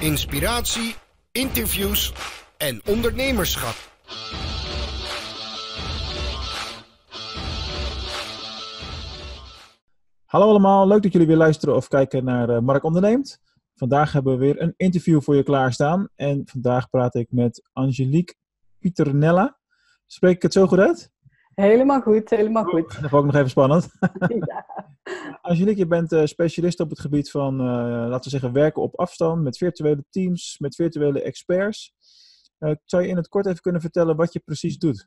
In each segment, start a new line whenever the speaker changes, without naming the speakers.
inspiratie, interviews en ondernemerschap.
Hallo allemaal, leuk dat jullie weer luisteren of kijken naar uh, Mark Onderneemt. Vandaag hebben we weer een interview voor je klaarstaan. En vandaag praat ik met Angelique Pieternella. Spreek ik het zo goed uit?
Helemaal goed, helemaal goed.
Oh, dat vond ik nog even spannend. ja. Angelique, je bent uh, specialist op het gebied van, uh, laten we zeggen, werken op afstand met virtuele teams, met virtuele experts. Uh, zou je in het kort even kunnen vertellen wat je precies doet?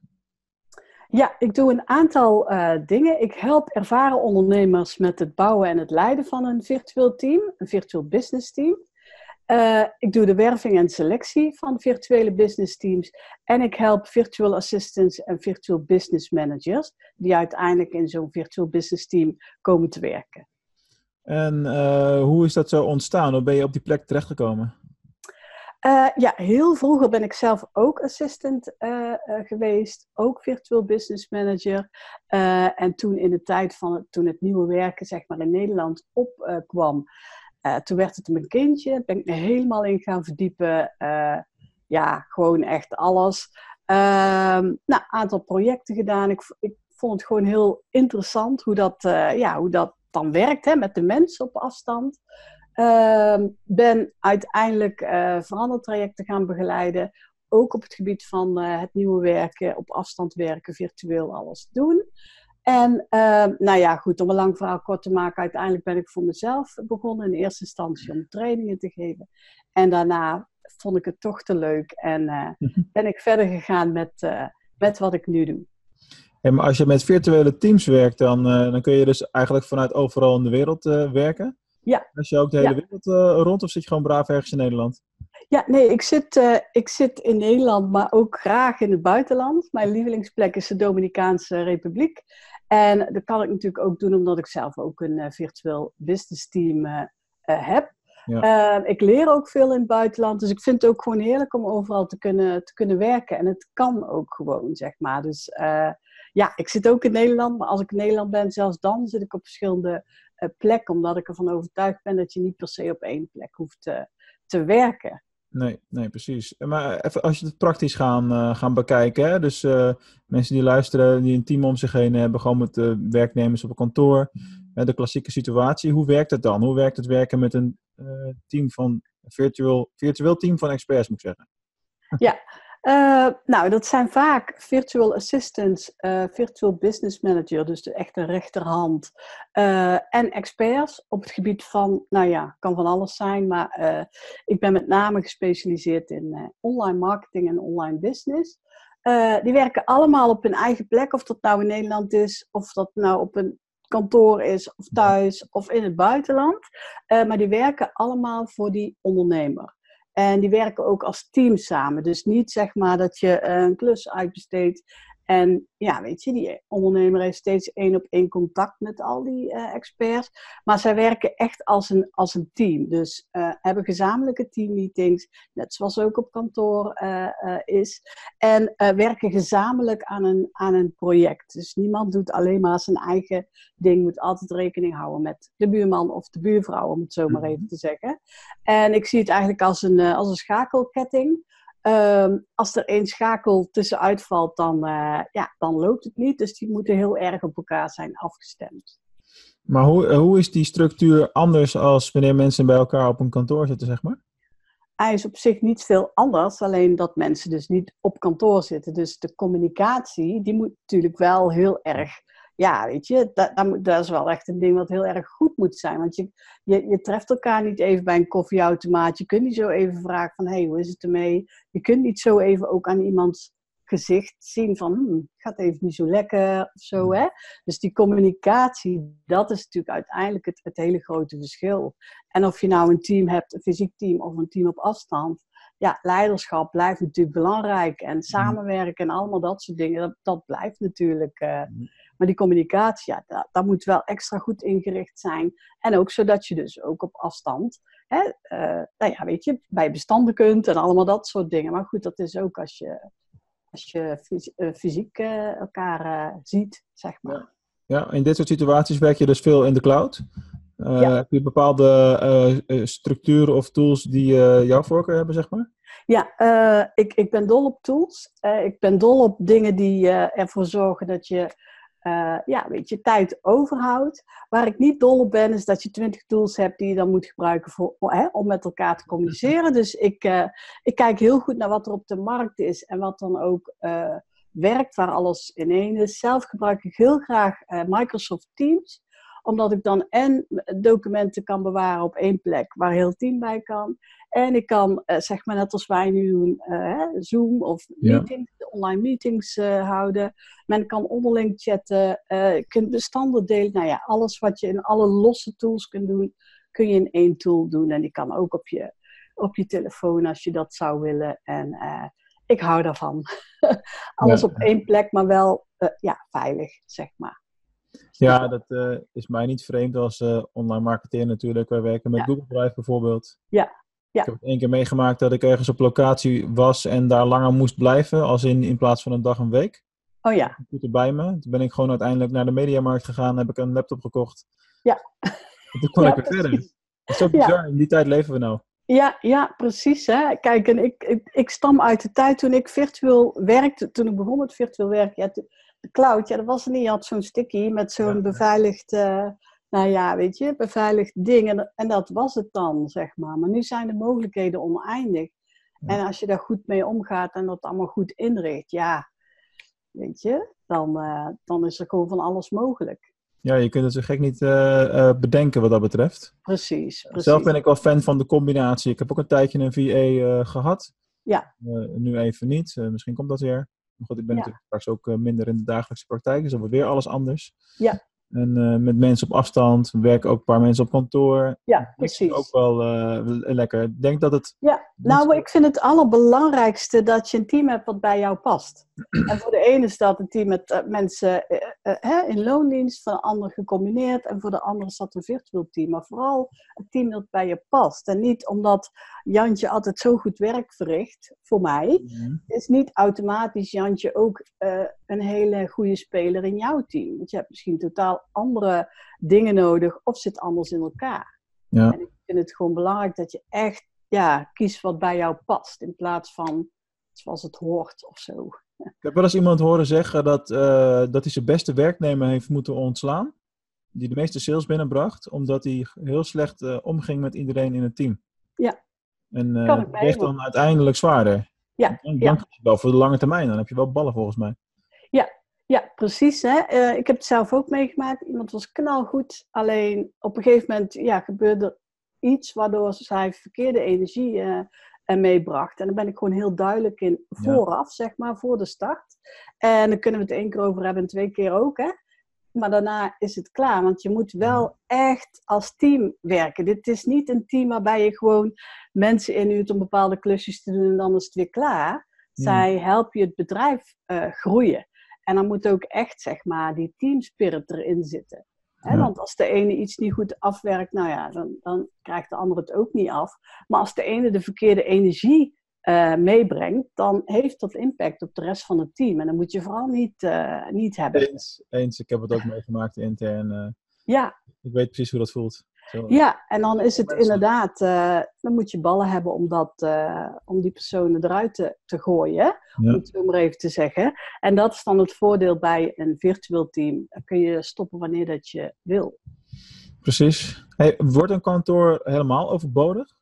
Ja, ik doe een aantal dingen. Ik help ervaren ondernemers met het bouwen en het leiden van een virtueel team, een virtueel business team. Uh, ik doe de werving en selectie van virtuele business teams. En ik help virtual assistants en virtual business managers, die uiteindelijk in zo'n virtual business team komen te werken.
En uh, hoe is dat zo ontstaan? Hoe ben je op die plek terechtgekomen?
Uh, ja, heel vroeger ben ik zelf ook assistant geweest, ook virtual business manager. en toen in de tijd van het, toen het nieuwe werken zeg maar in Nederland opkwam, uh, toen werd het mijn kindje, ben ik helemaal in gaan verdiepen. Uh, ja, gewoon echt alles. Uh, nou, een aantal projecten gedaan. Ik, ik, vond het gewoon heel interessant hoe dat, eh, ja, hoe dat dan werkt hè, met de mensen op afstand. Ehm, ben uiteindelijk verandertrajecten gaan begeleiden. Ook op het gebied van het nieuwe werken, op afstand werken, virtueel alles doen. En uh, nou ja, goed, om een lang verhaal kort te maken, uiteindelijk ben ik voor mezelf begonnen. In eerste instantie om trainingen te geven. En daarna vond ik het toch te leuk en uh, ben ik verder gegaan met, uh, met wat ik nu doe.
Hey, maar als je met virtuele teams werkt, dan, eh, dan kun je dus eigenlijk vanuit overal in de wereld werken?
Ja.
Als je ook de hele ja. wereld rond of zit je gewoon braaf ergens in Nederland?
Ja, nee, ik zit, uh, ik zit in Nederland, maar ook graag in het buitenland. Mijn lievelingsplek is de Dominicaanse Republiek. En dat kan ik natuurlijk ook doen omdat ik zelf ook een uh, virtueel business team uh, heb. Ja. ik leer ook veel in het buitenland, dus ik vind het ook gewoon heerlijk om overal te kunnen, te kunnen werken. En het kan ook gewoon, zeg maar. Dus ja, ik zit ook in Nederland, maar als ik in Nederland ben, zelfs dan zit ik op verschillende plekken, omdat ik ervan overtuigd ben dat je niet per se op één plek hoeft te, te werken.
Nee, nee, precies. Maar even als je het praktisch gaan, uh, gaan bekijken. Hè? Dus uh, mensen die luisteren, die een team om zich heen hebben, gewoon met uh, werknemers op een kantoor. de klassieke situatie. Hoe werkt het dan? Hoe werkt het werken met een team van virtueel, virtueel team van experts, moet ik zeggen?
Ja, uh, nou, dat zijn vaak virtual assistants, uh, virtual business manager, dus de echte rechterhand, uh, en experts op het gebied van, nou ja, kan van alles zijn, maar ik ben met name gespecialiseerd in online marketing en online business. die werken allemaal op hun eigen plek, of dat nou in Nederland is, of dat nou op een kantoor is, of thuis, of in het buitenland. maar die werken allemaal voor die ondernemer. En die werken ook als team samen. Dus niet zeg maar dat je een klus uitbesteedt en ja, weet je, die ondernemer heeft steeds één op één contact met al die uh, experts. Maar zij werken echt als een, als een team. Dus uh, hebben gezamenlijke teammeetings, net zoals ook op kantoor uh, is. En werken gezamenlijk aan een, aan een project. Dus niemand doet alleen maar zijn eigen ding. Moet altijd rekening houden met de buurman of de buurvrouw, om het zo maar even te zeggen. En ik zie het eigenlijk als een, als een schakelketting. Um, als er één schakel tussenuit valt, dan, uh, ja, dan loopt het niet. Dus die moeten heel erg op elkaar zijn afgestemd.
Maar hoe, hoe is die structuur anders als wanneer mensen bij elkaar op een kantoor zitten, zeg maar?
Hij is op zich niet veel anders, alleen dat mensen dus niet op kantoor zitten. Dus de communicatie, die moet natuurlijk wel heel erg ja, weet je, dat, dat, dat, is wel echt een ding wat heel erg goed moet zijn. Want je, je, je treft elkaar niet even bij een koffieautomaat. Je kunt niet zo even vragen van, hé, hey, hoe is het ermee? Je kunt niet zo even ook aan iemands gezicht zien van, hm, gaat even niet zo lekker of zo, hmm. hè? Dus die communicatie, dat is natuurlijk uiteindelijk het, het hele grote verschil. En of je nou een team hebt, een fysiek team of een team op afstand, ja, leiderschap blijft natuurlijk belangrijk. En hmm. samenwerken en allemaal dat soort dingen, dat, dat blijft natuurlijk... Uh, maar die communicatie, ja, dat, dat, moet wel extra goed ingericht zijn. En ook zodat je dus ook op afstand, hè, uh, nou ja, weet je, bij bestanden kunt en allemaal dat soort dingen. Maar goed, dat is ook als je, als je eh, fysiek elkaar ziet, zeg maar.
Ja, in dit soort situaties werk je dus veel in de cloud. Uh,
Ja.
Heb je bepaalde eh, eh, structuren of tools die eh, jouw voorkeur hebben, zeg maar?
Ja, eh, ik, ik ben dol op tools. Eh, ik ben dol op dingen die eh, ervoor zorgen dat je ja, weet je, tijd overhoudt. Waar ik niet dol op ben, is dat je twintig tools hebt die je dan moet gebruiken voor, om met elkaar te communiceren. Dus ik, ik kijk heel goed naar wat er op de markt is en wat dan ook werkt, waar alles in één is. Zelf gebruik ik heel graag Microsoft Teams omdat ik dan en documenten kan bewaren op één plek waar heel team bij kan. En ik kan, eh, zeg maar net als wij nu doen, eh, Zoom of
Ja.
meetings, online meetings eh, houden. Men kan onderling chatten, je kunt bestanden delen. Nou ja, alles wat je in alle losse tools kunt doen, kun je in één tool doen. En die kan ook op je, op je telefoon als je dat zou willen. En ik hou daarvan. alles
Ja.
op één plek, maar wel ja, veilig, zeg maar.
Ja, dat is mij niet vreemd als online marketeer natuurlijk. Wij werken met
Ja.
Google Drive bijvoorbeeld.
Ja, ja.
Ik heb één keer meegemaakt dat ik ergens op locatie was en daar langer moest blijven, als in, in plaats van een dag een week.
Oh ja,
Computer bij me. Toen ben ik gewoon uiteindelijk naar de mediamarkt gegaan, heb ik een laptop gekocht.
Ja.
En toen kon
Ja,
ik weer verder. Dat is zo
Ja.
bizar, in die tijd leven we nou.
Ja, ja, precies. Hè. Kijk, en ik, ik, ik stam uit de tijd toen ik virtueel werkte, toen ik begon met virtueel werken. Ja, de, cloud, ja, dat was er niet. Je had zo'n sticky met zo'n beveiligd, nou ja, weet je, beveiligd ding. En, dat was het dan, zeg maar. Maar nu zijn de mogelijkheden oneindig.
Ja.
En als je daar goed mee omgaat en dat allemaal goed inricht, ja, weet je, dan, eh, dan is er gewoon van alles mogelijk.
Ja, je kunt het zo gek niet eh, eh, bedenken wat dat betreft.
Precies, precies.
Zelf ben ik wel fan van de combinatie. Ik heb ook een tijdje een VA eh, gehad.
Ja.
Nu even niet. Misschien komt dat weer. Maar goed, ik ben
Ja.
natuurlijk straks ook minder in de dagelijkse praktijk. Dus dat wordt weer alles anders.
Ja.
En eh, met mensen op afstand. We werken ook een paar mensen op kantoor.
Ja,
Dat is
precies.
ook wel eh, le- lekker. Ik denk dat het...
Ja, nou, ik vind het allerbelangrijkste dat je een team hebt wat bij jou past. En voor de ene is dat een team met eh, mensen eh, eh, hè, in loondienst, voor de ander gecombineerd en voor de andere is dat een virtueel team. Maar vooral een team dat bij je past. En niet omdat Jantje altijd zo goed werk verricht, voor mij,
Mhm.
is niet automatisch Jantje ook een hele goede speler in jouw team. Want je hebt misschien totaal andere dingen nodig of zit anders in elkaar.
Ja.
En ik vind het gewoon belangrijk dat je echt ja, kiest wat bij jou past. In plaats van zoals het hoort of zo.
Ik heb wel eens iemand horen zeggen dat, eh, dat hij zijn beste werknemer heeft moeten ontslaan. Die de meeste sales binnenbracht. Omdat hij heel slecht eh, omging met iedereen in het team.
Ja.
En
ik
dat weegt dan uiteindelijk zwaarder.
Ja,
Dan
ja.
dan wel voor de lange termijn. Dan heb je wel ballen volgens mij.
Ja, precies. Hè? Eh, ik heb het zelf ook meegemaakt. Iemand was knalgoed. Alleen op een gegeven moment ja, gebeurde er iets waardoor zij verkeerde energie eh, eh, meebracht. En daar ben ik gewoon heel duidelijk in
Ja.
vooraf, zeg maar, voor de start. En dan kunnen we het één keer over hebben en twee keer ook. Hè? Maar daarna is het klaar. Want je moet wel echt als team werken. Dit is niet een team waarbij je gewoon mensen inhuurt om bepaalde klusjes te doen en dan is het weer klaar. Zij helpen je het bedrijf eh, groeien. En dan moet ook echt, zeg maar, die teamspirit erin zitten. Want als de ene iets niet goed afwerkt, nou ja, dan, dan krijgt de ander het ook niet af. Maar als de ene de verkeerde energie eh, meebrengt, dan heeft dat impact op de rest van het team. En dat moet je vooral niet, eh, niet hebben.
Eens, eens. Ik heb het ook meegemaakt intern. eh,
Ja,
ik weet precies hoe dat voelt. Zo,
ja, en dan is het inderdaad, eh, dan moet je ballen hebben om, dat, eh, om die personen eruit te, te gooien.
Ja.
Om het zo maar even te zeggen. En dat is dan het voordeel bij een virtueel team. Dan kun je stoppen wanneer dat je wil.
Precies. Hey, wordt een kantoor helemaal overbodig?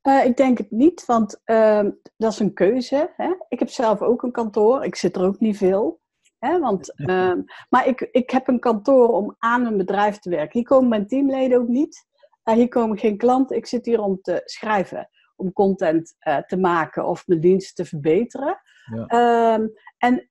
Eh, ik denk het niet, want ehm, dat is een keuze. Hè? Ik heb zelf ook een kantoor. Ik zit er ook niet veel. Hè? Want, ehm, maar ik, ik heb een kantoor om aan een bedrijf te werken. Hier komen mijn teamleden ook niet. Eh, hier komen geen klanten. Ik zit hier om te schrijven, om content eh, te maken of mijn dienst te verbeteren.
Ja.
Ehm, en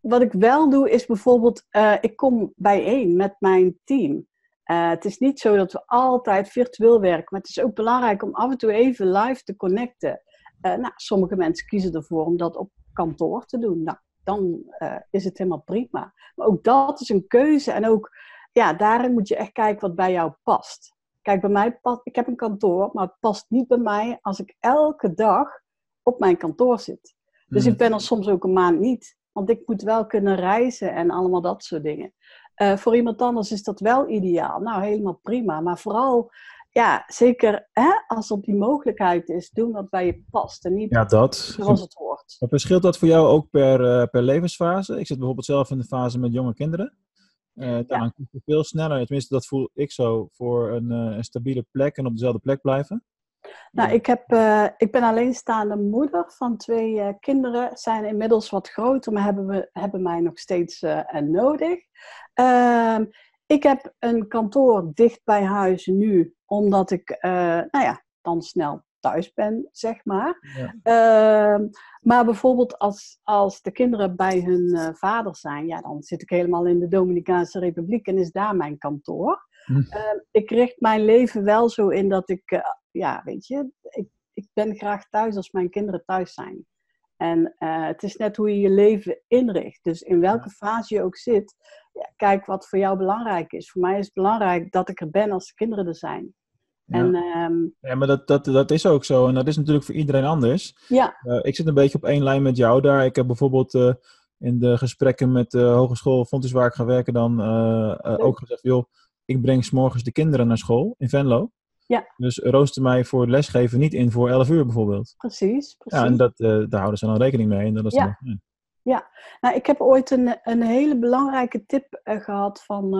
wat ik wel doe, is bijvoorbeeld, eh, ik kom bijeen met mijn team. Het is niet zo dat we altijd virtueel werken, maar het is ook belangrijk om af en toe even live te connecten. Nou, sommige mensen kiezen ervoor om dat op kantoor te doen. Nou, dan eh, is het helemaal prima. Maar ook dat is een keuze en ook, ja, daarin moet je echt kijken wat bij jou past. Kijk, bij mij past, ik heb een kantoor, maar het past niet bij mij als ik elke dag op mijn kantoor zit. Dus
Hmm.
ik ben er soms ook een maand niet. Want ik moet wel kunnen reizen en allemaal dat soort dingen. Eh, voor iemand anders is dat wel ideaal. Nou, helemaal prima. Maar vooral, ja, zeker hè, als er die mogelijkheid is, doen wat bij je past. En niet
Ja, dat.
zoals het hoort.
Maar verschilt dat voor jou ook per, eh, per levensfase? Ik zit bijvoorbeeld zelf in de fase met jonge kinderen. Eh dan je veel sneller, tenminste dat voel ik zo, voor een, eh, een stabiele plek en op dezelfde plek blijven.
Nou, ik, heb, ik ben alleenstaande moeder van twee eh, kinderen. Zijn inmiddels wat groter, maar hebben, we, hebben mij nog steeds nodig. Ehm, ik heb een kantoor dicht bij huis nu, omdat ik, nou ja, dan snel thuis ben, zeg maar.
Ja.
Ehm, maar bijvoorbeeld als, als de kinderen bij hun eh, vader zijn, ja, dan zit ik helemaal in de Dominicaanse Republiek en is daar mijn kantoor.
Hm.
Ehm, ik richt mijn leven wel zo in dat ik, eh, ja, weet je, ik, ik ben graag thuis als mijn kinderen thuis zijn. En eh, het is net hoe je je leven inricht. Dus in welke fase je ook zit, ja, kijk wat voor jou belangrijk is. Voor mij is het belangrijk dat ik er ben als de kinderen er zijn.
Ja.
En ehm,
Ja, maar dat, dat, dat is ook zo. En dat is natuurlijk voor iedereen anders.
ja,
Eh, ik zit een beetje op één lijn met jou daar. Ik heb bijvoorbeeld eh, in de gesprekken met de Hogeschool Fontys waar ik ga werken dan eh, ook gezegd, joh, ik breng s'morgens de kinderen naar school in Venlo.
Ja.
Dus rooster mij voor het lesgeven niet in voor 11 uur bijvoorbeeld.
precies. precies.
Ja, en dat, daar houden ze dan rekening mee. En dat is
Ja.
dan wel fijn.
Nou, ik heb ooit een, een hele belangrijke tip eh, gehad van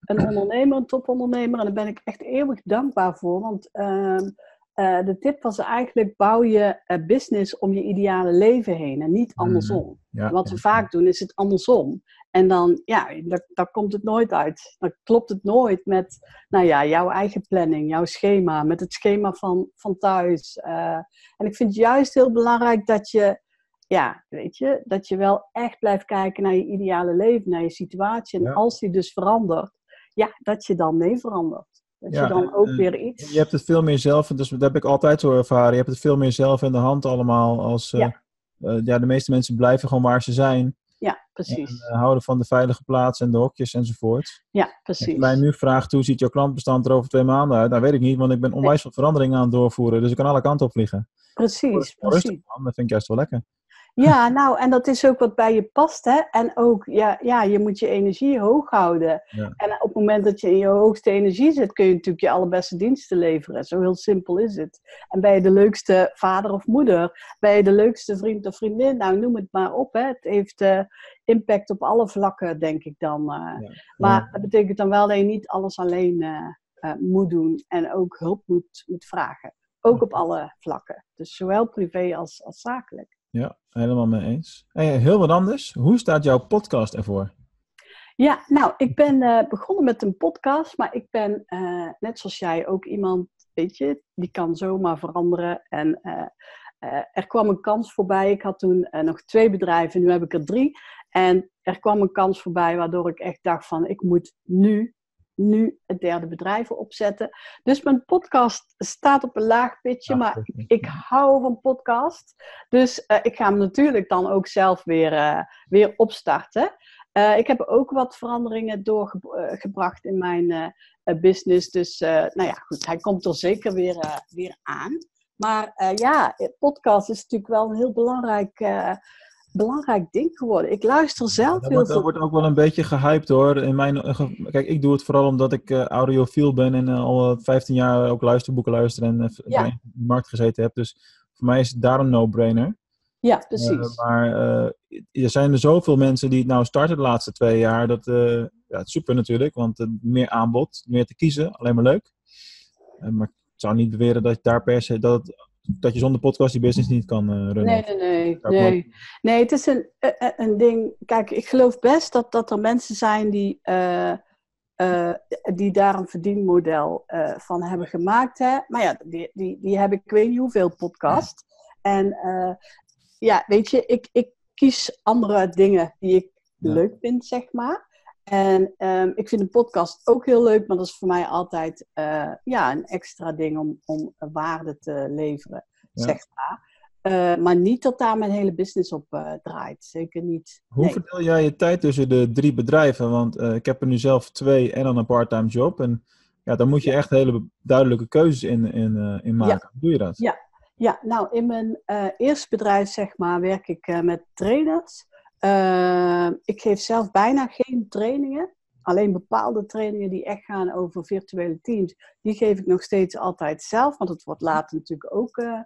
een ondernemer, een topondernemer. En daar ben ik echt eeuwig dankbaar voor. Want ehm, eh, de tip was eigenlijk: bouw je eh, business om je ideale leven heen en niet andersom.
Ja,
Wat we
ja.
vaak doen, is het andersom. En dan, ja, daar, komt het nooit uit. Dan klopt het nooit met, nou ja, jouw eigen planning, jouw schema, met het schema van, van thuis. Eh, en ik vind het juist heel belangrijk dat je, ja, weet je, dat je wel echt blijft kijken naar je ideale leven, naar je situatie. En
Ja.
als die dus verandert, ja, dat je dan mee verandert. Dat
Ja,
je dan ook
en
weer iets...
Je hebt het veel meer zelf, dus dat heb ik altijd zo ervaren. Je hebt het veel meer zelf in de hand allemaal. Als, eh,
Ja.
eh, ja, de meeste mensen blijven gewoon waar ze zijn.
Ja, precies.
En eh, houden van de veilige plaats en de hokjes enzovoort.
Ja,
Als
precies.
je mij nu vraagt hoe ziet jouw klantbestand er over twee maanden uit, dan weet ik niet, want ik ben onwijs veel veranderingen aan het doorvoeren. Dus ik kan alle kanten op vliegen.
Precies,
Rustig,
precies.
man, dat vind ik juist wel lekker.
Ja, nou, en dat is ook wat bij je past, hè. En ook, ja, ja je moet je energie hoog houden.
Ja.
En op het moment dat je in je hoogste energie zit, kun je natuurlijk je allerbeste diensten leveren. Zo heel simpel is het. En ben je de leukste vader of moeder? Ben je de leukste vriend of vriendin? Nou, noem het maar op, hè. Het heeft eh, impact op alle vlakken, denk ik dan. eh.
Ja.
Maar dat betekent dan wel dat je niet alles alleen eh, moet doen. En ook hulp moet, moet vragen. Ook op alle vlakken. Dus zowel privé als, als zakelijk.
Ja, helemaal mee eens. Hey, heel wat anders. Hoe staat jouw podcast ervoor?
Ja, nou, ik ben eh, begonnen met een podcast, maar ik ben eh, net zoals jij ook iemand, weet je, die kan zomaar veranderen. En eh, er kwam een kans voorbij. Ik had toen nog twee bedrijven, nu heb ik er drie. En er kwam een kans voorbij waardoor ik echt dacht van, ik moet nu, nu het derde bedrijf opzetten. Dus mijn podcast staat op een laag pitje,
Ja,
maar ik hou van podcast. Dus eh, ik ga hem natuurlijk dan ook zelf weer, eh, weer opstarten. Eh, ik heb ook wat veranderingen doorgebracht in mijn business. Dus nou ja, goed, hij komt er zeker weer, weer aan. Maar ja, podcast is natuurlijk wel een heel belangrijk, belangrijk ding geworden. Ik luister zelf
Dat
heel
wordt, dat
veel.
wordt ook wel een beetje gehyped hoor. In mijn, eh, kijk, ik doe het vooral omdat ik eh, audiofiel ben en eh, al eh, 15 jaar ook luisterboeken luister en
Ja.
in de markt gezeten heb. Dus voor mij is het daar een no-brainer.
Ja, precies.
maar er zijn er zoveel mensen die het nou starten de laatste twee jaar. Dat, ja, super natuurlijk, want meer aanbod, meer te kiezen, alleen maar leuk. Maar ik zou niet beweren dat je daar per se dat, dat je zonder podcast die business niet kan eh, runnen.
Nee, nee, nee. Nee, nee het is een, een, een ding. Kijk, ik geloof best dat, dat er mensen zijn die, eh, eh, die daar een verdienmodel eh, van hebben gemaakt. Hè? Maar ja, die, die, die hebben ik weet niet hoeveel podcast. En eh, ja, weet je, ik, ik kies andere dingen die ik
Ja.
leuk vind, zeg maar. En ehm, ik vind een podcast ook heel leuk, maar dat is voor mij altijd eh, ja, een extra ding om, om waarde te leveren,
Ja.
zeg maar. Eh, maar niet dat daar mijn hele business op eh, draait. Zeker niet.
Hoe
Nee.
verdeel jij je tijd tussen de drie bedrijven? Want ik heb er nu zelf twee en dan een parttime job. En ja, daar moet je echt hele duidelijke keuzes in, in, in maken. Hoe doe je dat?
Ja. Ja, nou, in mijn eerste bedrijf, zeg maar, werk ik met trainers. Eh, ik geef zelf bijna geen trainingen. alleen bepaalde trainingen die echt gaan over virtuele teams, die geef ik nog steeds altijd zelf, want het wordt later natuurlijk ook, uh,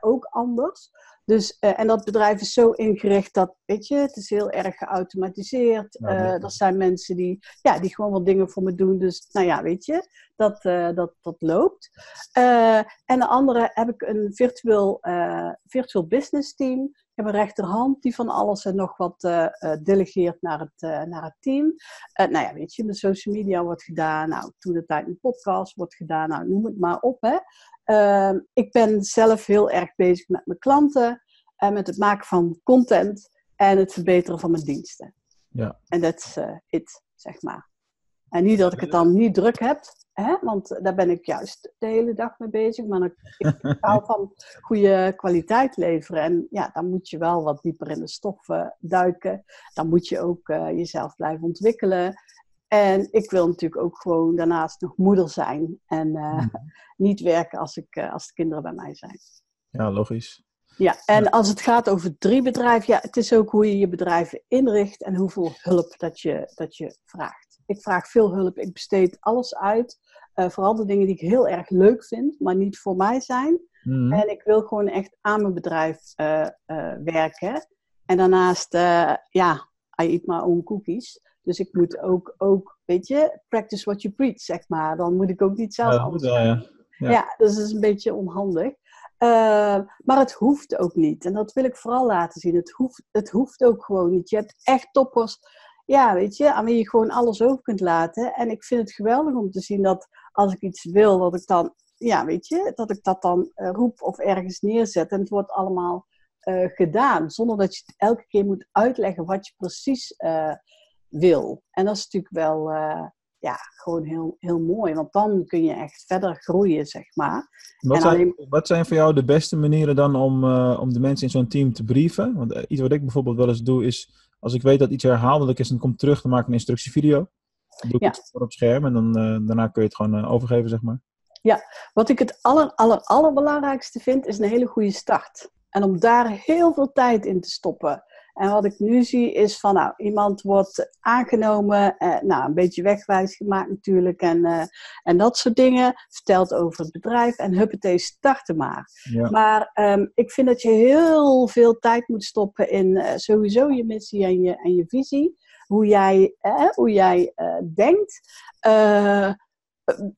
ook anders. Dus, en dat bedrijf is zo ingericht dat, weet je, het is heel erg geautomatiseerd. Ja, er zijn mensen die, ja, die gewoon wat dingen voor me doen. Dus, nou ja, weet je, dat, dat, dat loopt. en de andere heb ik een virtueel, virtueel business team heb een rechterhand die van alles en nog wat uh, delegeert naar het, uh, naar het team. nou ja, weet je, de social media wordt gedaan. Nou, toen de tijd een podcast wordt gedaan. Nou, noem het maar op. Hè. Ehm, ik ben zelf heel erg bezig met mijn klanten. en met het maken van content en het verbeteren van mijn diensten. Ja. En dat is it, zeg maar. En niet dat ik het dan niet druk heb, Hè? Want daar ben ik juist de hele dag mee bezig. Maar ik, ik hou van goede kwaliteit leveren. En ja, dan moet je wel wat dieper in de stoffen duiken. Dan moet je ook uh, jezelf blijven ontwikkelen. En ik wil natuurlijk ook gewoon daarnaast nog moeder zijn. En uh, niet werken als, ik, uh, als de kinderen bij mij zijn.
Ja, logisch.
Ja, en als het gaat over drie bedrijven, ja, het is ook hoe je je bedrijven inricht en hoeveel hulp dat je, dat je vraagt. Ik vraag veel hulp, ik besteed alles uit. Uh, vooral de dingen die ik heel erg leuk vind, maar niet voor mij zijn. Mhm. En ik wil gewoon echt aan mijn bedrijf uh, uh, werken. En daarnaast, ja, I eat my own cookies. Dus ik moet ook, ook, weet je, practice what you preach, zeg maar. Dan moet ik ook niet zelf ja. ja. ja, dus dat is een beetje onhandig. maar het hoeft ook niet. En dat wil ik vooral laten zien. Het hoeft, het hoeft ook gewoon niet. Je hebt echt toppers ja, weet je, aan wie je gewoon alles over kunt laten. En ik vind het geweldig om te zien dat als ik iets wil, dat ik dan, ja, weet je, dat ik dat dan uh, roep of ergens neerzet. En het wordt allemaal uh, gedaan, zonder dat je het elke keer moet uitleggen wat je precies uh, wil. En dat is natuurlijk wel, ja, gewoon heel, heel mooi. Want dan kun je echt verder groeien, zeg maar.
Wat, en zijn, alleen... wat zijn voor jou de beste manieren dan om, om de mensen in zo'n team te brieven? Want iets wat ik bijvoorbeeld wel eens doe is als ik weet dat iets herhaaldelijk is en komt terug, dan maak ik een instructievideo. Dan doe ik het voor op scherm en dan, uh, daarna kun je het gewoon uh, overgeven, zeg maar.
Ja, wat ik het aller, aller, allerbelangrijkste vind, is een hele goede start. En om daar heel veel tijd in te stoppen. En wat ik nu zie is van, nou, iemand wordt aangenomen, eh, nou, een beetje wegwijs gemaakt natuurlijk en, eh, en dat soort dingen. Vertelt over het bedrijf en huppatee, starten maar. Maar um, ik vind dat je heel veel tijd moet stoppen in uh, sowieso je missie en je, en je visie. Hoe jij, eh, hoe jij uh, denkt,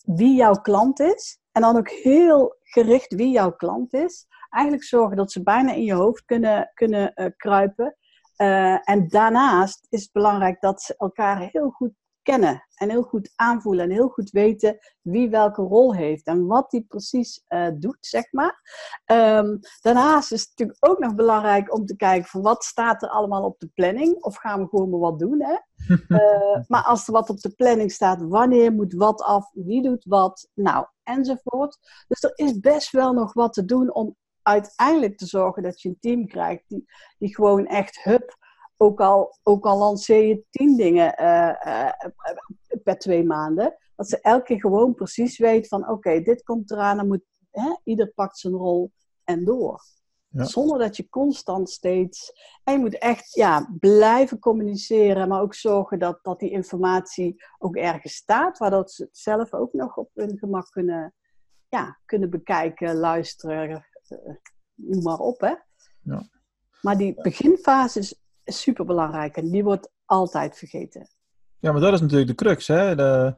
wie jouw klant is. En dan ook heel gericht wie jouw klant is eigenlijk zorgen dat ze bijna in je hoofd kunnen, kunnen uh, kruipen. Uh, en daarnaast is het belangrijk dat ze elkaar heel goed kennen en heel goed aanvoelen en heel goed weten wie welke rol heeft en wat die precies uh, doet, zeg maar. Um, daarnaast is het natuurlijk ook nog belangrijk om te kijken van wat staat er allemaal op de planning of gaan we gewoon maar wat doen, hè? Uh, maar als er wat op de planning staat, wanneer moet wat af, wie doet wat, nou, enzovoort. Dus er is best wel nog wat te doen om uiteindelijk te zorgen dat je een team krijgt die, die gewoon echt hup, ook al, ook al lanceer je tien dingen uh, uh, per twee maanden, dat ze elke keer gewoon precies weet van oké, dit komt eraan, dan moet hè, ieder pakt zijn rol en door. Ja. Zonder dat je constant steeds. En je moet echt ja, blijven communiceren, maar ook zorgen dat, dat die informatie ook ergens staat, waardoor ze het zelf ook nog op hun gemak kunnen, ja, kunnen bekijken, luisteren, eh, noem maar op. Hè? Ja. Maar die beginfase is, super belangrijk en die wordt altijd vergeten.
Ja, maar dat is natuurlijk de crux. Hè? De,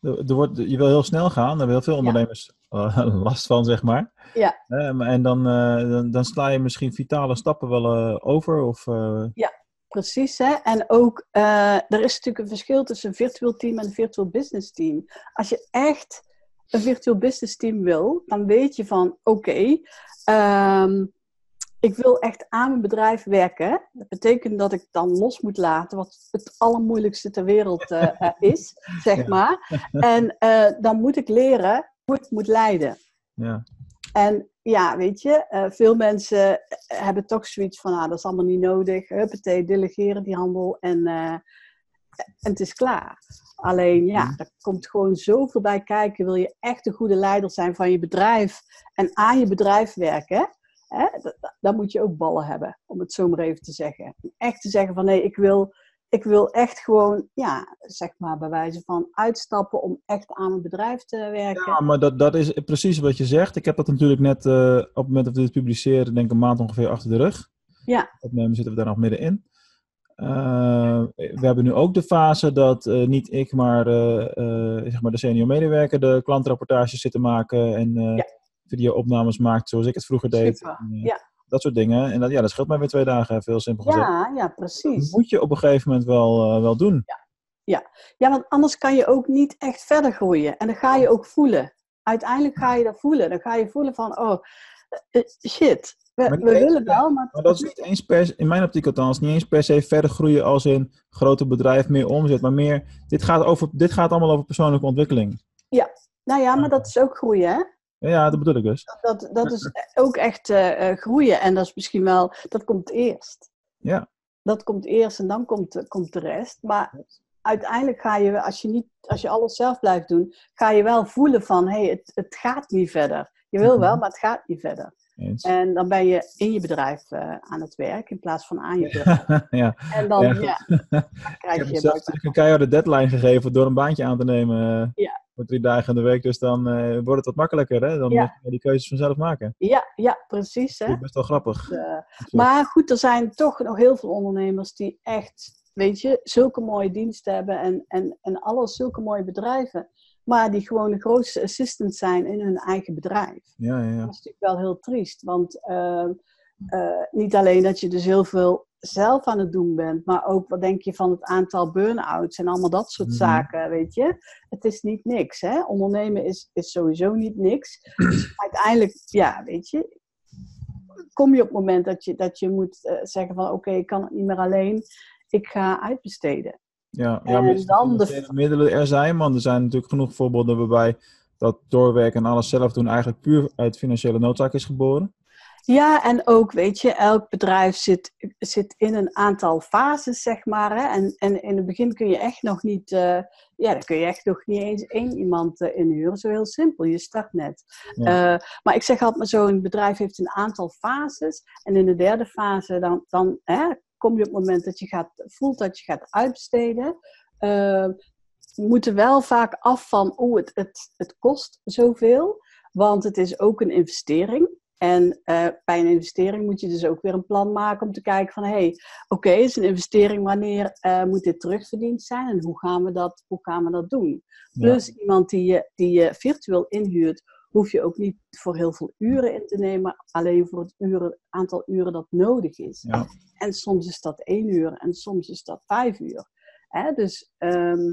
de, wordt, je wil heel snel gaan, daar hebben heel veel ondernemers uh, last van, zeg maar. Ja. en dan, uh, dan, dan, sla je misschien vitale stappen wel over. Of,
Ja, precies. Hè? En ook, er is natuurlijk een verschil tussen een virtueel team en een virtual business team. Als je echt een virtual business team wil, dan weet je van oké, ehm, ik wil echt aan mijn bedrijf werken. Dat betekent dat ik dan los moet laten wat het allermoeilijkste ter wereld uh, is, zeg maar. En uh, dan moet ik leren hoe ik moet leiden. Ja. En ja, weet je, uh, veel mensen hebben toch zoiets van, ah, dat is allemaal niet nodig. Huppatee, delegeren die handel en, en het is klaar. Alleen ja, mhm. er komt gewoon zoveel bij kijken. Wil je echt een goede leider zijn van je bedrijf en aan je bedrijf werken, hè, dan moet je ook ballen hebben, om het zo maar even te zeggen. Echt te zeggen van nee, ik wil, ik wil echt gewoon, ja, zeg maar bij wijze van uitstappen om echt aan mijn bedrijf te werken.
Ja, maar dat, dat is precies wat je zegt. Ik heb dat natuurlijk net eh, op het moment dat we dit publiceren, denk ik een maand ongeveer achter de rug.
Ja.
Opnemen zitten we daar nog middenin. Uh, we hebben nu ook de fase dat uh, niet ik, maar, zeg maar de senior medewerker de klantrapportages zit te maken en ja. video-opnames maakt zoals ik het vroeger deed. En,
ja
dat soort dingen. En dat, ja, dat scheelt mij weer twee dagen, veel simpel gezegd.
Ja, ja, precies.
Dat moet je op een gegeven moment wel, wel doen.
Ja. Ja. ja, want anders kan je ook niet echt verder groeien. En dan ga je ook voelen. Uiteindelijk ga je dat voelen. Dan ga je voelen van, oh, shit, we, we willen wel, maar...
Maar dat is niet eens per in mijn optiek althans, niet eens per se verder groeien als in groter bedrijf, meer omzet. Maar meer, dit gaat, over, dit gaat allemaal over persoonlijke ontwikkeling.
Ja, nou ja, maar dat is ook groeien, hè?
Ja, dat bedoel ik dus.
Dat, dat is ook echt uh, groeien. En dat is misschien wel, dat komt eerst.
Ja.
Dat komt eerst en dan komt, komt de rest. Maar uiteindelijk ga je, als je, niet, als je alles zelf blijft doen, ga je wel voelen van, hé, hey, het, het gaat niet verder. Je wil wel, mhm. maar het gaat niet verder.
Eens.
En dan ben je in je bedrijf uh, aan het werk in plaats van aan je bedrijf.
ja.
En dan, ja,
ja
dan krijg
ik
je...
zelf een keiharde deadline gegeven door een baantje aan te nemen.
Ja
voor drie dagen in de week. Dus dan uh, wordt het wat makkelijker. Hè? Dan
Ja.
moet je die keuzes vanzelf maken.
Ja, ja, precies. Hè?
Dat is best wel grappig.
Eh, maar goed, er zijn toch nog heel veel ondernemers die echt, weet je, zulke mooie diensten hebben en, en, en alles, zulke mooie bedrijven. Maar die gewoon de grootste assistant zijn in hun eigen bedrijf.
Ja, ja, ja.
Dat is natuurlijk wel heel triest. Want eh, eh, niet alleen dat je dus heel veel zelf aan het doen bent, maar ook wat denk je van het aantal burn-outs en allemaal dat soort
Mhm.
zaken, weet je. Het is niet niks, hè. Ondernemen is, is sowieso niet niks. Dus uiteindelijk, ja, weet je, kom je op het moment dat je, dat je moet eh, zeggen van oké, ik kan het niet meer alleen, ik ga uitbesteden.
Ja, ja
En
maar
dan de-
middelen er zijn, want er zijn natuurlijk genoeg voorbeelden waarbij dat doorwerken en alles zelf doen eigenlijk puur uit financiële noodzaak is geboren.
Ja, en ook, weet je, elk bedrijf zit, zit in een aantal fases, zeg maar. Hè? En, en in het begin kun je echt nog niet, eh, ja, dan kun je echt nog niet eens één iemand eh, inhuren. Zo heel simpel, je start net.
Ja.
Eh, maar ik zeg altijd maar zo, een bedrijf heeft een aantal fases. En in de derde fase, dan, dan hè, kom je op het moment dat je gaat, voelt dat je gaat uitbesteden. Eh, we moeten wel vaak af van, oh, het, het, het kost zoveel. Want het is ook een investering. En eh, bij een investering moet je dus ook weer een plan maken om te kijken van, hé, hey, oké, is een investering, wanneer eh, moet dit terugverdiend zijn en hoe gaan we dat, hoe gaan we dat doen? Plus iemand die je, die je virtueel inhuurt, hoef je ook niet voor heel veel uren in te nemen, alleen voor het uren, aantal uren dat nodig is.
Ja.
En soms is dat één uur en soms is dat vijf uur. Hè? Dus ehm,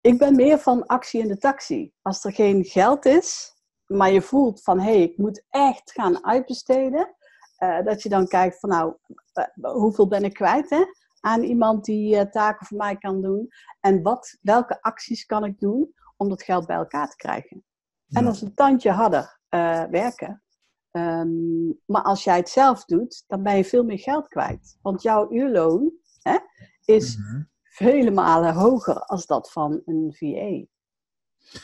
ik ben meer van actie in de taxi. Als er geen geld is, maar je voelt van hé, hey, ik moet echt gaan uitbesteden. eh, dat je dan kijkt van nou, eh, hoeveel ben ik kwijt hè, aan iemand die eh, taken voor mij kan doen. En wat, welke acties kan ik doen om dat geld bij elkaar te krijgen. En is een tandje harder eh, werken. Ehm, maar als jij het zelf doet, dan ben je veel meer geld kwijt. Want jouw uurloon hè, is
Mhm.
vele malen hoger als dat van een VA.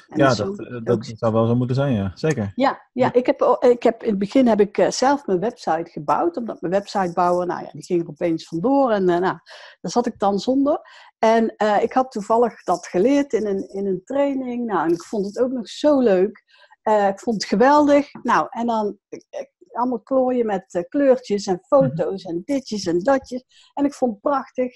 En
Ja,
zo
dat, eh, dat zou wel zo moeten zijn, ja. Zeker.
Ja, ja ik, heb, ik heb in het begin heb ik eh, zelf mijn website gebouwd. Omdat mijn websitebouwer, nou ja, die ging er opeens vandoor. En eh, nou, daar zat ik dan zonder. En ik had toevallig dat geleerd in een, in een training. Nou, en ik vond het ook nog zo leuk. Ik vond het geweldig. Nou, en dan allemaal klooien met kleurtjes en foto's en ditjes en datjes. En ik vond het prachtig.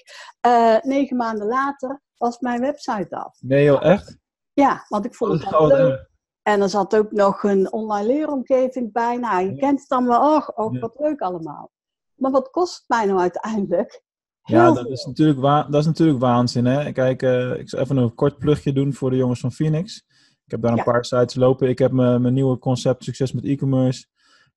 Negen maanden later was mijn website af.
Nee joh, echt?
Ja, want ik vond het wel leuk. En er zat ook nog een online leeromgeving bij. Nou, je
Ja.
kent het dan wel. Och,
Ja.
wat leuk allemaal. Maar wat kost het mij nou uiteindelijk?
Ja, dat
veel.
is, natuurlijk wa- dat is natuurlijk waanzin. Hè? Kijk, eh, ik zal even een kort plugje doen voor de jongens van Phoenix. Ik heb daar een
Ja.
paar sites lopen. Ik heb mijn mijn nieuwe concept Succes met e-commerce.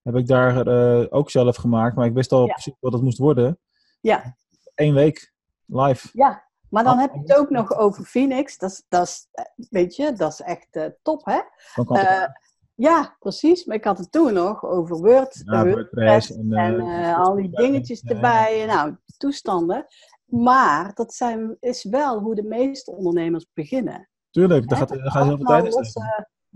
Heb ik daar eh, ook zelf gemaakt. Maar ik wist al precies wat het moest worden.
Ja,
Eén week live.
ja. Maar dan heb je het ook nog over Phoenix. Dat is, dat is, eh, weet je, dat is echt eh, top, hè? Eh, ja, precies. Maar ik had het toen nog over Word,
Ja, WordPress en,
en al die dingetjes erbij. Nou, toestanden. Maar dat zijn, is wel hoe de meeste ondernemers beginnen.
Tuurlijk, daar gaat, daar gaat heel veel tijd in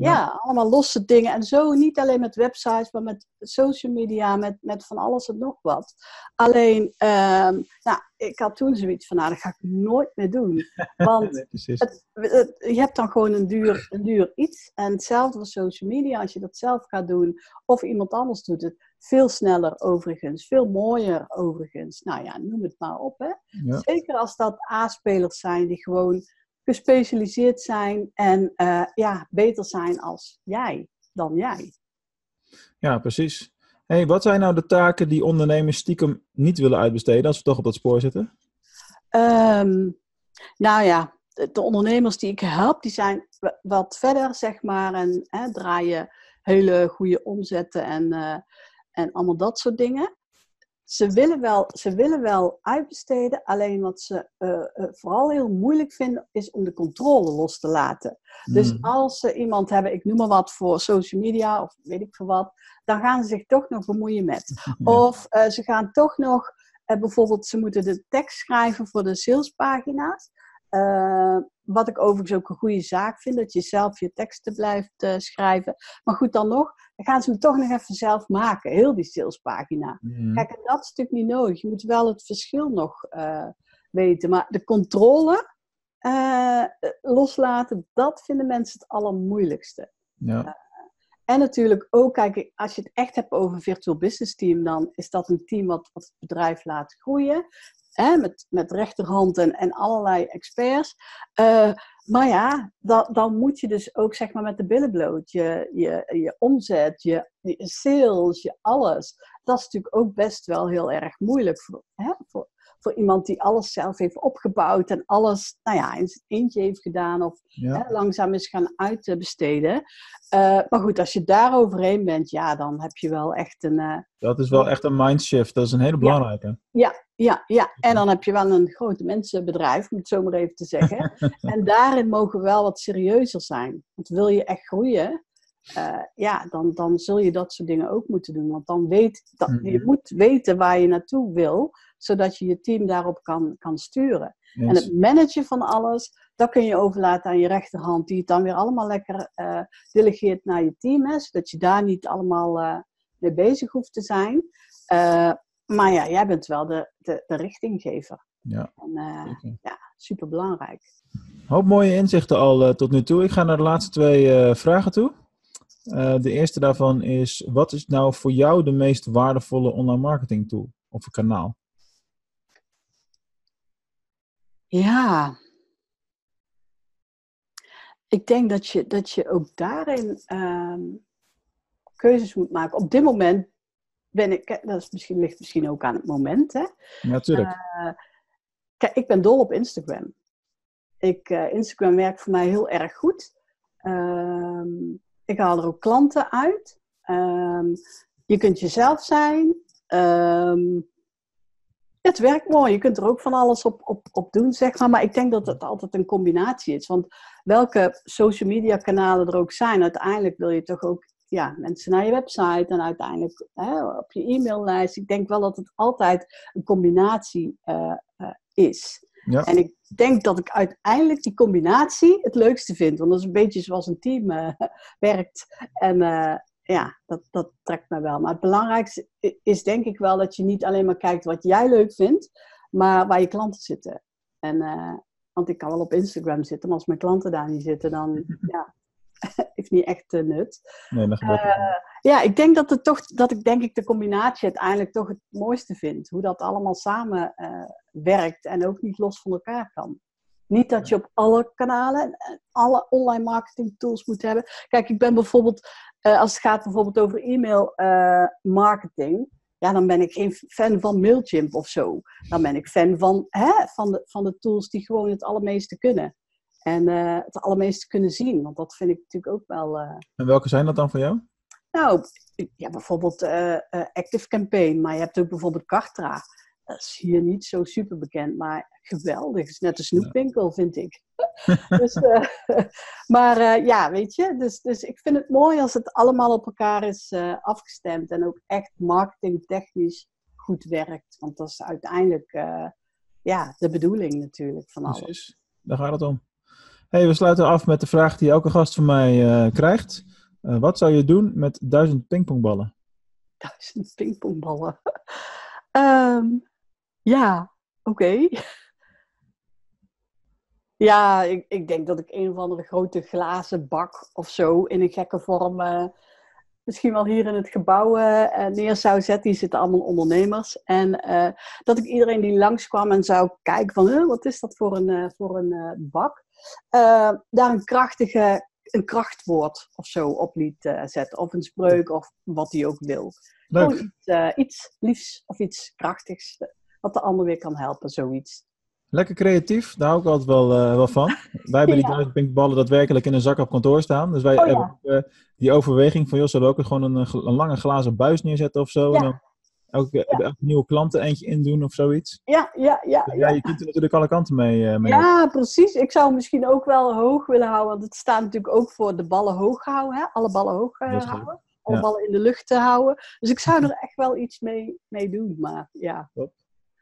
Ja, allemaal losse dingen. En zo niet alleen met websites, maar met social media, met, met van alles en nog wat. Alleen, ehm, nou, ik had toen zoiets van, nou, dat ga ik nooit meer doen. Want
Nee,
het, het- je hebt dan gewoon een duur, een duur iets. En hetzelfde voor social media, als je dat zelf gaat doen, of iemand anders doet het, veel sneller overigens, veel mooier overigens. Nou ja, noem het maar op, hè.
Ja.
Zeker als dat A-spelers zijn die gewoon gespecialiseerd zijn en eh, ja, beter zijn als jij, dan jij.
ja, precies. Hey, wat zijn nou de taken die ondernemers stiekem niet willen uitbesteden als we toch op dat spoor zitten?
Ehm, nou ja, de, de ondernemers die ik help, die zijn wa- wat verder, zeg maar, en hè, draaien hele goede omzetten en, eh, en allemaal dat soort dingen. Ze willen, wel, ze willen wel uitbesteden, alleen wat ze eh, eh, vooral heel moeilijk vinden, is om de controle los te laten. Dus
Hmm.
als ze iemand hebben, ik noem maar wat voor social media of weet ik veel wat, dan gaan ze zich toch nog bemoeien met.
Ja.
Of eh, ze gaan toch nog, eh, bijvoorbeeld, ze moeten de tekst schrijven voor de salespagina's. Wat ik overigens ook een goede zaak vind, dat je zelf je teksten blijft eh, schrijven. Maar goed, dan nog, dan gaan ze hem toch nog even zelf maken, heel die salespagina.
Hmm.
Kijk, en dat is natuurlijk niet nodig. Je moet wel het verschil nog eh, weten. Maar de controle eh, loslaten, dat vinden mensen het allermoeilijkste.
Ja.
En natuurlijk ook, kijk, als je het echt hebt over een virtual business team, dan is dat een team wat, wat het bedrijf laat groeien. Met, met rechterhand en, allerlei experts. Eh, maar ja, dan, moet je dus ook zeg maar met de billen bloot. Je, je, je omzet, je, sales, je alles. Dat is natuurlijk ook best wel heel erg moeilijk hè, voor, voor iemand die alles zelf heeft opgebouwd en alles nou ja, in zijn eentje heeft gedaan of
Ja.
hè, langzaam is gaan uitbesteden. Eh, maar goed, als je daar overheen bent, ja, dan heb je wel echt een. eh,
Dat is wel echt een mindshift. Dat is een hele belangrijke.
ja, ja, en dan heb je wel een grote mensenbedrijf, om het zo maar even te zeggen. en daarin mogen we wel wat serieuzer zijn. Want wil je echt groeien, eh, ja, dan, dan zul je dat soort dingen ook moeten doen. Want dan weet dat, je
Mhm.
moet weten waar je naartoe wil, zodat je je team daarop kan, kan sturen. En het managen van alles, dat kun je overlaten aan je rechterhand, die het dan weer allemaal lekker eh, delegeert naar je team, hè, zodat je daar niet allemaal eh, mee bezig hoeft te zijn. Eh, maar ja, jij bent wel de, de, de richtinggever.
Ja,
En ja, super belangrijk.
Hoop mooie inzichten al tot nu toe. Ik ga naar de laatste twee vragen toe. De eerste daarvan is: wat is nou voor jou de meest waardevolle online marketing tool of een kanaal?
Ja. Ik denk dat je, dat je ook daarin ehm, keuzes moet maken. Op dit moment ben ik, dat is misschien, ligt misschien ook aan het moment, hè.
Ja, natuurlijk.
Eh, kijk, ik ben dol op Instagram. Ik, eh, Instagram werkt voor mij heel erg goed. Ehm, ik haal er ook klanten uit. Ehm, je kunt jezelf zijn. Het werkt mooi. Je kunt er ook van alles op, op, op doen, zeg maar. Maar ik denk dat het altijd een combinatie is. Want welke social media kanalen er ook zijn, uiteindelijk wil je toch ook ja, mensen naar je website en uiteindelijk hè, op je e-maillijst. Ik denk wel dat het altijd een combinatie eh, eh, is.
Ja.
En ik denk dat ik uiteindelijk die combinatie het leukste vind. Want dat is een beetje zoals een team eh, werkt. En ja, dat, dat trekt me wel. Maar het belangrijkste is denk ik wel dat je niet alleen maar kijkt wat jij leuk vindt, maar waar je klanten zitten. En, eh, want ik kan wel op Instagram zitten, maar als mijn klanten daar niet zitten, dan ja, heeft niet echt eh, nut.
Nee,
Eh, ja, ik denk dat, het toch, dat ik denk ik de combinatie uiteindelijk toch het mooiste vind. Hoe dat allemaal samen eh, werkt en ook niet los van elkaar kan. Niet dat je op alle kanalen, eh, alle online marketing tools moet hebben. Kijk, ik ben bijvoorbeeld, eh, als het gaat bijvoorbeeld over e-mail eh, marketing, ja, dan ben ik geen fan van Mailchimp of zo. Dan ben ik fan van, hè, van, de, van de tools die gewoon het allermeeste kunnen. En eh, het allermeeste kunnen zien. Want dat vind ik natuurlijk ook wel.
En welke zijn dat dan voor jou?
nou, ja, bijvoorbeeld eh, Active Campaign, maar je hebt ook bijvoorbeeld Kartra. Dat is hier niet zo super bekend, maar geweldig. Het is net een snoepwinkel, vind ik. dus, eh, maar eh, ja, weet je, dus, dus ik vind het mooi als het allemaal op elkaar is eh, afgestemd en ook echt marketingtechnisch goed werkt. Want dat is uiteindelijk ja, de bedoeling natuurlijk van alles.
Precies. Daar gaat het om. Hey, we sluiten af met de vraag die elke gast van mij krijgt. Wat zou je doen met duizend pingpongballen?
Duizend pingpongballen. Ehm, ja, oké. Ja, ik, ik denk dat ik een of andere grote glazen bak of zo in een gekke vorm eh, misschien wel hier in het gebouw eh, eh, neer zou zetten. Hier zitten allemaal ondernemers. En dat ik iedereen die langskwam en zou kijken van, "Huh, wat is dat voor een, voor een bak? Daar een krachtige, een krachtwoord of zo op liet zetten. Of een spreuk of wat hij ook wil. Gewoon
Leuk.
iets, eh, iets liefs of iets krachtigs. Eh, Wat de ander weer kan helpen, zoiets.
Lekker creatief, daar hou ik altijd wel, eh, wel van. Wij hebben die
Ja.
duizend pingpongballen daadwerkelijk in een zak op kantoor staan. Dus wij
Oh,
hebben eh, die overweging van, joh, zullen we ook gewoon een, een lange glazen buis neerzetten of zo?
Ja.
En dan elke, elke nieuwe klant er eentje in doen of zoiets?
Ja, ja, ja.
Ja,
ja.
je kunt er natuurlijk alle kanten mee, eh, mee op.
Ja, precies. Ik zou misschien ook wel hoog willen houden. Want het staat natuurlijk ook voor de ballen hoog houden. Hè? Alle ballen hoog eh, houden. Alle ballen in de lucht te houden. Dus ik zou er echt wel iets mee, mee doen. Maar ja,
Top.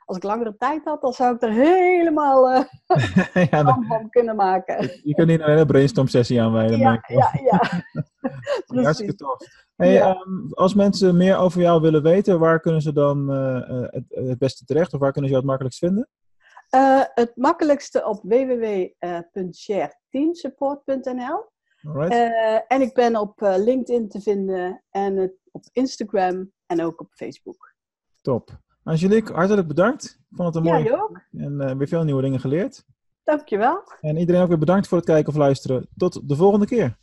Als ik langere tijd had, dan zou ik er helemaal eh
ja, dan,
van, kunnen maken.
je kunt hier een hele brainstorm sessie aanwijden.
Ja, ja, ja.
Hartstikke tof. Hey,
Ja.
ehm, als mensen meer over jou willen weten, waar kunnen ze dan eh, eh, het, het beste terecht? Of waar kunnen ze jou het makkelijkst vinden?
Het makkelijkste op www.shareteamsupport.nl En ik ben op LinkedIn te vinden en op Instagram en ook op Facebook.
Top. Angelique, hartelijk bedankt. Ik vond het een
Ja,
mooi
jij ook.
en eh, weer veel nieuwe dingen geleerd.
Dankjewel.
En iedereen ook weer bedankt voor het kijken of luisteren. Tot de volgende keer.